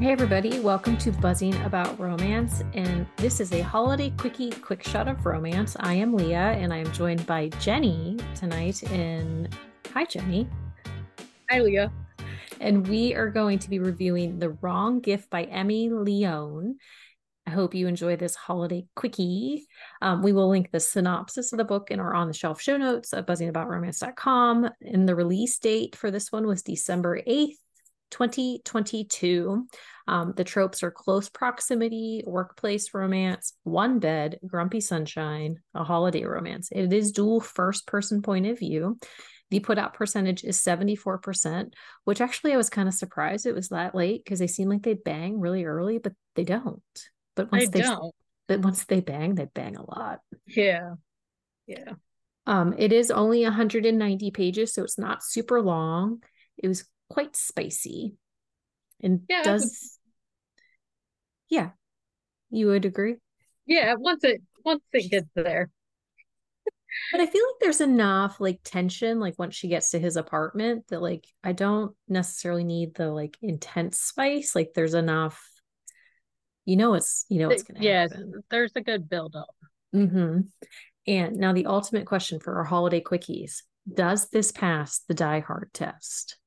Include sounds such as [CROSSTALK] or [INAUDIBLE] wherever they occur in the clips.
Hey, everybody, welcome to Buzzing About Romance. And this is a holiday quickie quick shot of romance. I am Leah, and I am joined by Jenni tonight. And hi, Jenni. Hi, Leah. And we are going to be reviewing The Wrong Gift by Emi Leon. I hope you enjoy this holiday quickie. Um, we will link the synopsis of the book in our on the shelf show notes at buzzingaboutromance.com. And the release date for this one was December 8th, 2022. Um, the tropes are close proximity, workplace romance, one bed, grumpy sunshine, a holiday romance. It is dual first person point of view. The put out percentage is 74%, which actually I was kind of surprised it was that late because they seem like they bang really early, but they don't. But once they, they don't. but once they bang, they bang a lot. Yeah. Yeah. Um, it is only 190 pages, so it's not super long. It was quite spicy. And Yeah, does yeah, you would agree? Yeah. Once it once it gets there. But I feel like there's enough like tension, like once she gets to his apartment, that like I don't necessarily need the like intense spice. Like there's enough, you know, it's you know it's gonna yes, happen. there's a good build up. hmm And now the ultimate question for our holiday quickies: Does this pass the Die Hard test?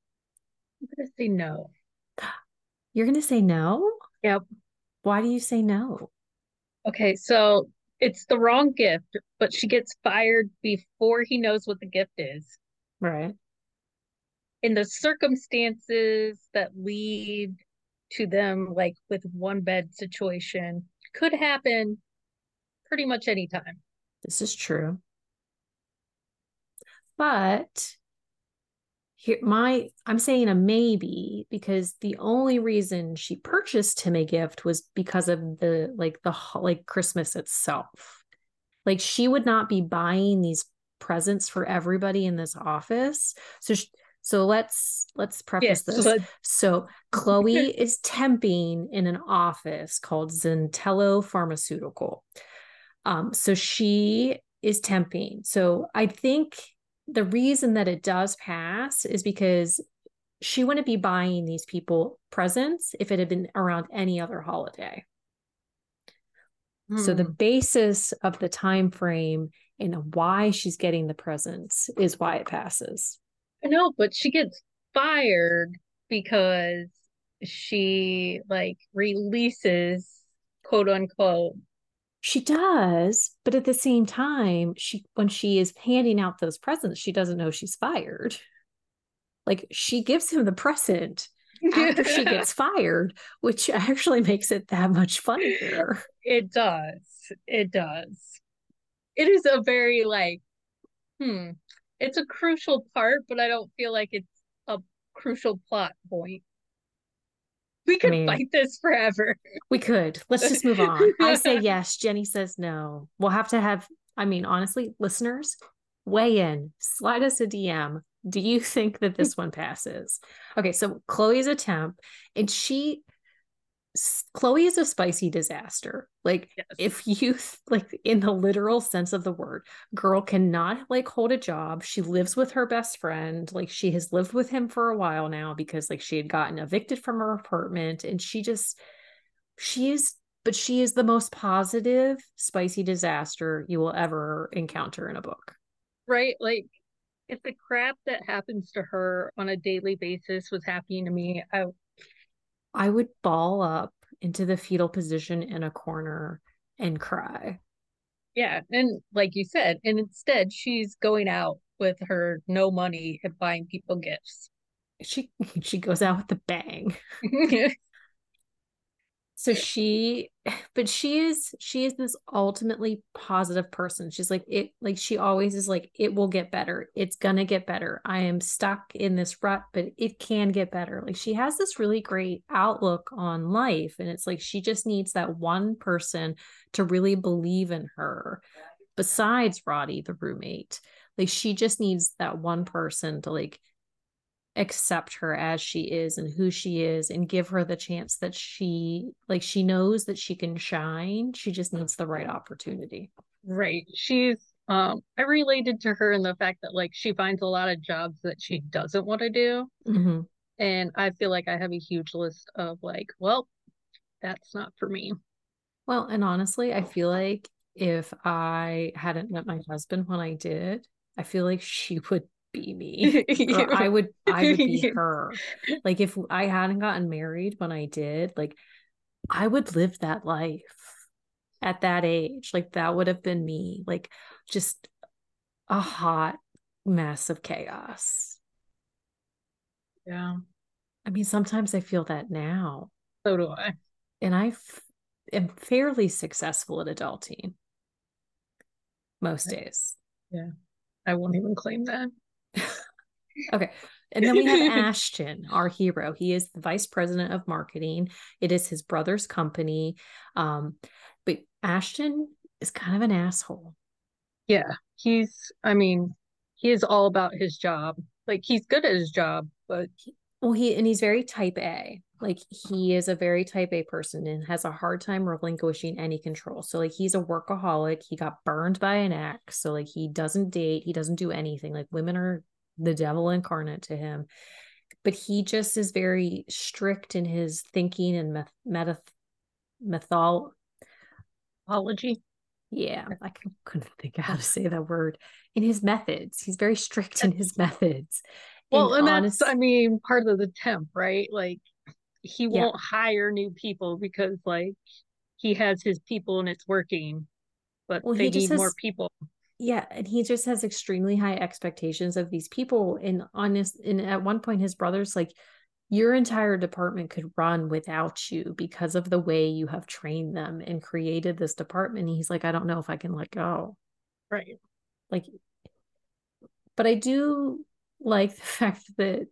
I'm gonna say no. You're gonna say no. Yep. Why do you say no? Okay, so it's the wrong gift, but she gets fired before he knows what the gift is. Right. In the circumstances that lead to them, like with one bed situation, could happen pretty much anytime. This is true. But here my I'm saying a maybe because the only reason she purchased him a gift was because of the like the like Christmas itself. Like she would not be buying these presents for everybody in this office. So sh- so let's let's preface Yes, this. So Chloe is temping in an office called Zentello Pharmaceutical. Um, so she is temping. So I think the reason that it does pass is because she wouldn't be buying these people presents if it had been around any other holiday. So the Hmm. basis of the time frame and why she's getting the presents is why it passes. I know, but she gets fired because she like releases quote unquote. She does, but at the same time, she when she is handing out those presents, she doesn't know she's fired. Like she gives him the present after she [LAUGHS] gets fired, which actually makes it that much funnier. it does. It does. It is a very like, hmm. It's a crucial part, but I don't feel like it's a crucial plot point. We could mean- fight this forever. We could. Let's just move on. [LAUGHS] I say yes. Jenni says no. We'll have to have, I mean, honestly, listeners, weigh in, slide us a DM. Do you [LAUGHS] think that this [LAUGHS] one passes? Okay, so Chloe's a temp, and she, Chloe is a spicy disaster. Like, Yes. if you, like, in the literal sense of the word, girl cannot, like, hold a job. She lives with her best friend. Like, she has lived with him for a while now because, like, she had gotten evicted from her apartment, and she just, she is but she is the most positive spicy disaster you will ever encounter in a book right? Like if the crap that happens to her on a daily basis was happening to me, I i would ball up into the fetal position in a corner and cry yeah, and like you said, and instead she's going out with her no money and buying people gifts. she [LAUGHS] she goes out with a bang [LAUGHS] so she [SIGHS] but she is she is this ultimately positive person. She's like it like she always is like it will get better. It's gonna get better. I am stuck in this rut but it can get better. Like she has this really great outlook on life and it's like she just needs that one person to really believe in her besides roddy the roommate. Like she just needs that one person to like accept her as she is and who she is and give her the chance that she like she knows that she can shine she just needs the right opportunity Right. She's um I related to her in the fact that like she finds a lot of jobs that she doesn't want to do. Mhm. And I feel like I have a huge list of like, well, that's not for me. Well, and honestly, I feel like if I hadn't met my husband when I did, I feel like she [LAUGHS] would be me. [LAUGHS] I would I would be [LAUGHS] her. Like if I hadn't gotten married when I did, like I would live that life at that age. Like that would have been me. Like just a hot mess of chaos. Yeah. I mean, sometimes I feel that now. So do I. And I f- am fairly successful at adulting most days. Yeah. I won't even claim that. Okay. And then we have Ashton, our hero. He is the vice president of marketing. It is his brother's company. Um, but Ashton is kind of an asshole. Yeah. He's, I mean, he is all about his job. Like he's good at his job, but well, he and he's very type A. Like he is a very type A person and has a hard time relinquishing any control. So like he's a workaholic. He got burned by an ex. So like he doesn't date. He doesn't do anything. Like women are the devil incarnate to him. But he just is very strict in his thinking and meth- meta mythology. Yeah, I couldn't think of how to say that word. In his methods, he's very strict in his methods. Well, and, and honest- that's, I mean, part of the temp, right? Like, he won't hire new people because, like, he has his people and it's working, but well, they need has, more people. Yeah, and he just has extremely high expectations of these people. And on this and at one point, his brother's like, your entire department could run without you because of the way you have trained them and created this department. And he's like, I don't know if I can let go. Right. Like, but I do like the [LAUGHS] fact that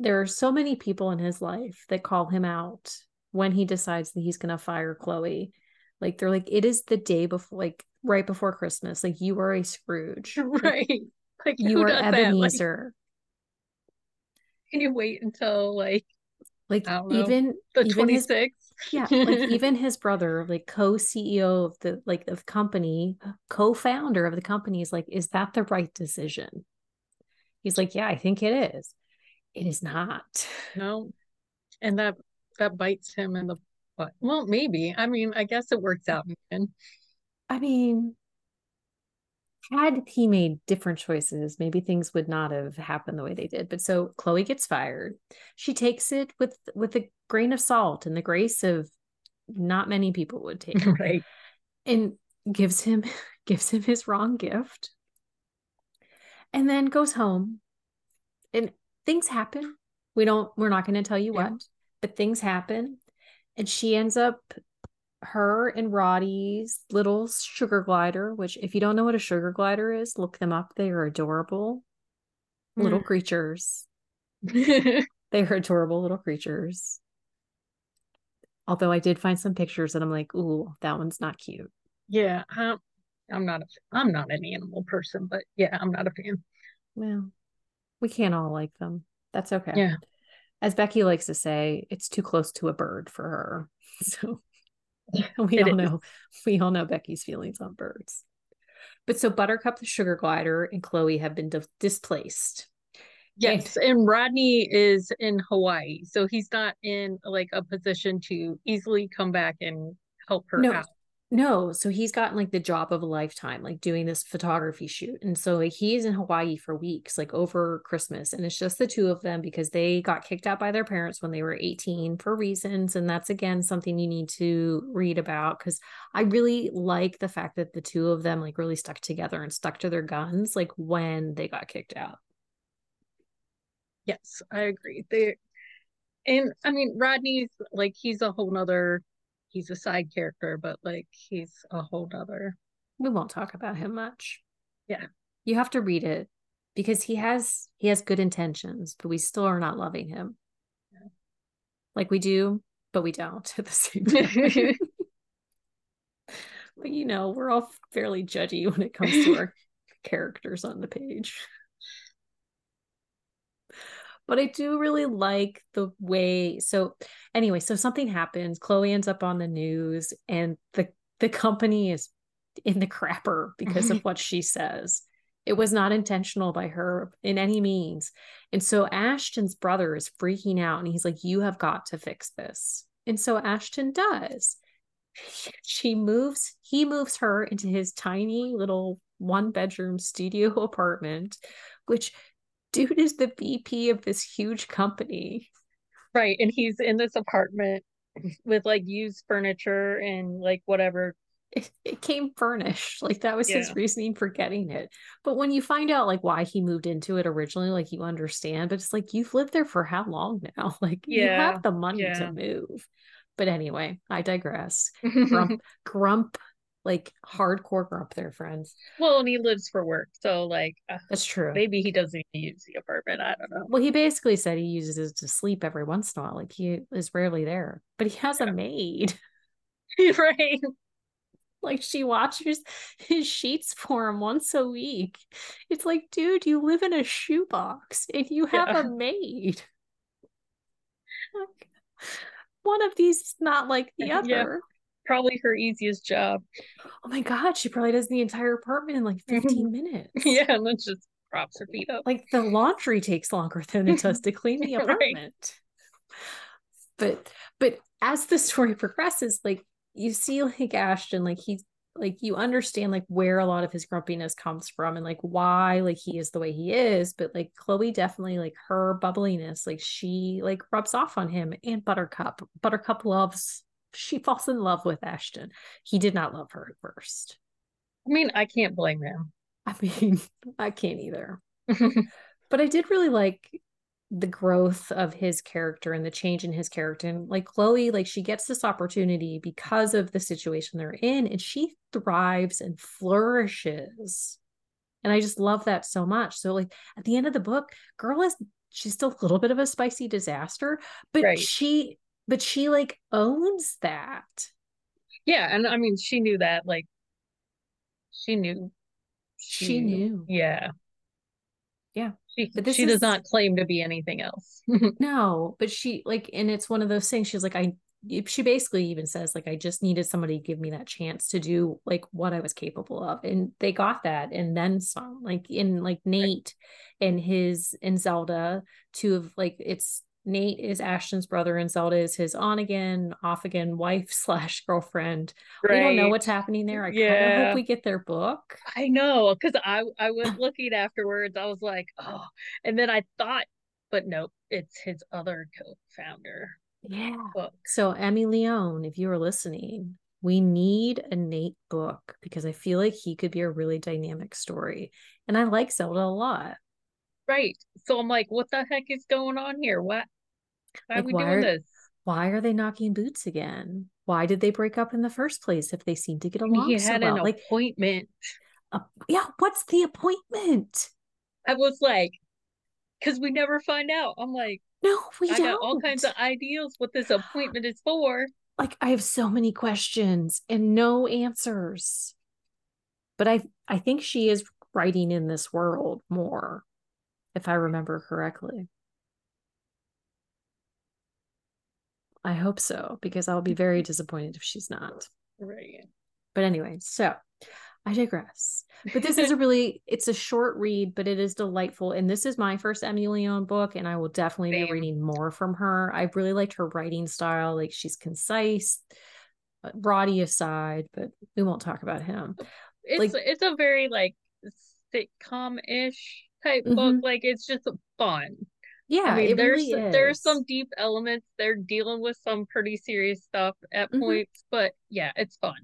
there are so many people in his life that call him out when he decides that he's going to fire Chloe. Like, they're like, it is the day before, like, right before Christmas. Like, you are a Scrooge. [LAUGHS] Right. Like, you are Ebenezer. Like, can you wait until like like even the 26th yeah like [LAUGHS] even his brother like co-ceo of the like of company co-founder of the company is like is that the right decision he's like yeah i think it is it is not [LAUGHS] no and that that bites him in the butt well maybe i mean i guess it works out i mean had he made different choices, maybe things would not have happened the way they did. But so Chloe gets fired. She takes it with with a grain of salt and the grace of not many people would take. [LAUGHS] Right. And gives him [LAUGHS] gives him his wrong gift. And then goes home. And things happen. We don't we're not going to tell you yeah. what, but things happen. And she ends up her and Roddy's little sugar glider, which if you don't know what a sugar glider is, look them up. They are adorable mm. little creatures. [LAUGHS] they are adorable little creatures. Although I did find some pictures and I'm like, ooh, that one's not cute. Yeah, I'm, I'm not a I'm not an animal person, but yeah, I'm not a fan. Well, we can't all like them. That's okay. Yeah. As Becky likes to say, it's too close to a bird for her. [LAUGHS] So [LAUGHS] we it all is. know we all know Becky's feelings on birds. But so Buttercup the sugar glider and Chloe have been di- displaced. Yes, and, and Rodney is in Hawaii, so he's not in like a position to easily come back and help her no, out. No, so he's gotten like the job of a lifetime, like doing this photography shoot. And so like he's in Hawaii for weeks, like over Christmas. And it's just the two of them because they got kicked out by their parents when they were 18 for reasons. And that's again something you need to read about because I really like the fact that the two of them like really stuck together and stuck to their guns like when they got kicked out. Yes, I agree. They and I mean Rodney's like he's a whole nother he's a side character, but like he's a whole other. We won't talk about him much. Yeah. You have to read it because he has he has good intentions, but we still are not loving him. Yeah. Like we do, but we don't [LAUGHS] at the same time. [LAUGHS] but you know, we're all fairly judgy when it comes to our [LAUGHS] characters on the page but I do really like the way. So, anyway, so something happens. Chloe ends up on the news, and the the company is in the crapper because of [LAUGHS] what she says. It was not intentional by her in any means. And so Ashton's brother is freaking out and he's like, You have got to fix this. And so Ashton does. [LAUGHS] She moves, he moves her into his tiny little one bedroom studio [LAUGHS] apartment, which dude is the VP of this huge company. Right. And he's in this apartment with like used furniture and like whatever it, it came furnished like that was yeah. his reasoning for getting it but when you find out like why he moved into it originally like you understand but it's like you've lived there for how long now [LAUGHS] like yeah. you have the money yeah. to move but anyway i digress [LAUGHS] grump grump like hardcore grump there friends well and he lives for work so like uh, that's true maybe he doesn't use the apartment i don't know well he basically said he uses it to sleep every once in a while like he is rarely there but he has a maid [LAUGHS] [LAUGHS] right like she watches his sheets for him once a week. It's like, dude, you live in a shoebox and you have yeah. a maid. [LAUGHS] One of these is not like the other. Yeah. Probably her easiest job. Oh my god, she probably does the entire apartment in like mm-hmm. 15 minutes. Yeah, and then just props her feet up. Like the laundry takes longer than it does to clean the [LAUGHS] apartment. right. But but as the story [LAUGHS] progresses, like you see like Ashton, like he's like you understand like where a lot of his grumpiness comes from and like why like he is the way he is but like chloe definitely like her bubbliness like she like rubs off on him and buttercup buttercup loves she falls in love with ashton. He did not love her at first. I mean i can't blame him. I mean [LAUGHS] i can't either. [LAUGHS] But i did really like the growth of his character and the change in his character. And like chloe like she gets this opportunity because of the situation they're in and she thrives and flourishes. And i just love that so much. So like at the end of the book girl is she's still a little bit of a spicy disaster but right. she but she like owns that yeah and i mean she knew that like she knew she, she knew yeah yeah she, but she is, does not claim to be anything else. [LAUGHS] no, but she like, and it's one of those things. She's like, I. She basically even says like, I just needed somebody to give me that chance to do like what I was capable of, and they got that, and then some. Like in like Nate right. and his and Zelda, two of like it's Nate is Ashton's brother and Zelda is his on again, off again wife [LAUGHS] slash girlfriend. Right. We don't know what's happening there. I yeah. kind of hope we get their book. I know because I I was [LAUGHS] looking afterwards. I was like, oh, and then I thought, but nope, it's his other co-founder. Yeah. Book. So Emi Leon, if you are listening, we need a Nate book because I feel like he could be a really dynamic story, and I like Zelda a lot. Right. So I'm like, what the heck is going on here? What? Why like, are we why doing are, this? Why are they knocking boots again? Why did they break up in the first place if they seem to get along? He had so well? an like, appointment. Uh, yeah. What's the appointment? I was like, because we never find out. I'm like, no, we I don't. got all kinds of ideas what this [GASPS] appointment is for. Like I have so many questions and no answers. But I I think she is writing in this world more if I remember correctly. I hope so, because I'll be very disappointed if she's not. Right. But anyway, so I digress. But this is a really it's a short read, but it is delightful. And this is my first Emi Leon book, and I will definitely Same. be reading more from her. I really liked her writing style. Like she's concise, uh, Roddy aside, but we won't talk about him. It's like, it's a very like sitcom-ish type mm-hmm. book. Like it's just fun. Yeah, I mean, there's really there's some deep elements. They're dealing with some pretty serious stuff at mm-hmm. points, but yeah, it's fun.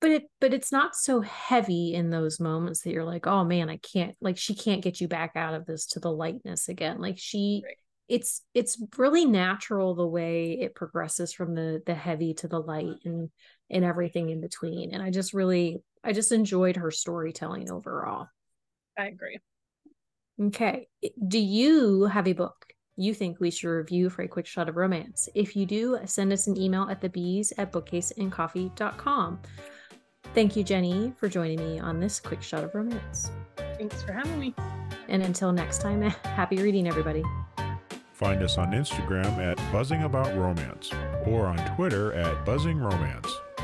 But it but it's not so heavy in those moments that you're like, oh man, I can't like she can't get you back out of this to the lightness again. Like she right. it's it's really natural the way it progresses from the the heavy to the light and and everything in between. And I just really I just enjoyed her storytelling overall. I agree. Okay. Do you have a book you think we should review for a quick shot of romance? If you do, send us an email at thebees at bookcaseandcoffee.com. Thank you, Jenni, for joining me on this quick shot of romance. Thanks for having me. And until next time, [LAUGHS] happy reading, everybody. Find us on Instagram at Buzzing About Romance or on Twitter at Buzzing Romance.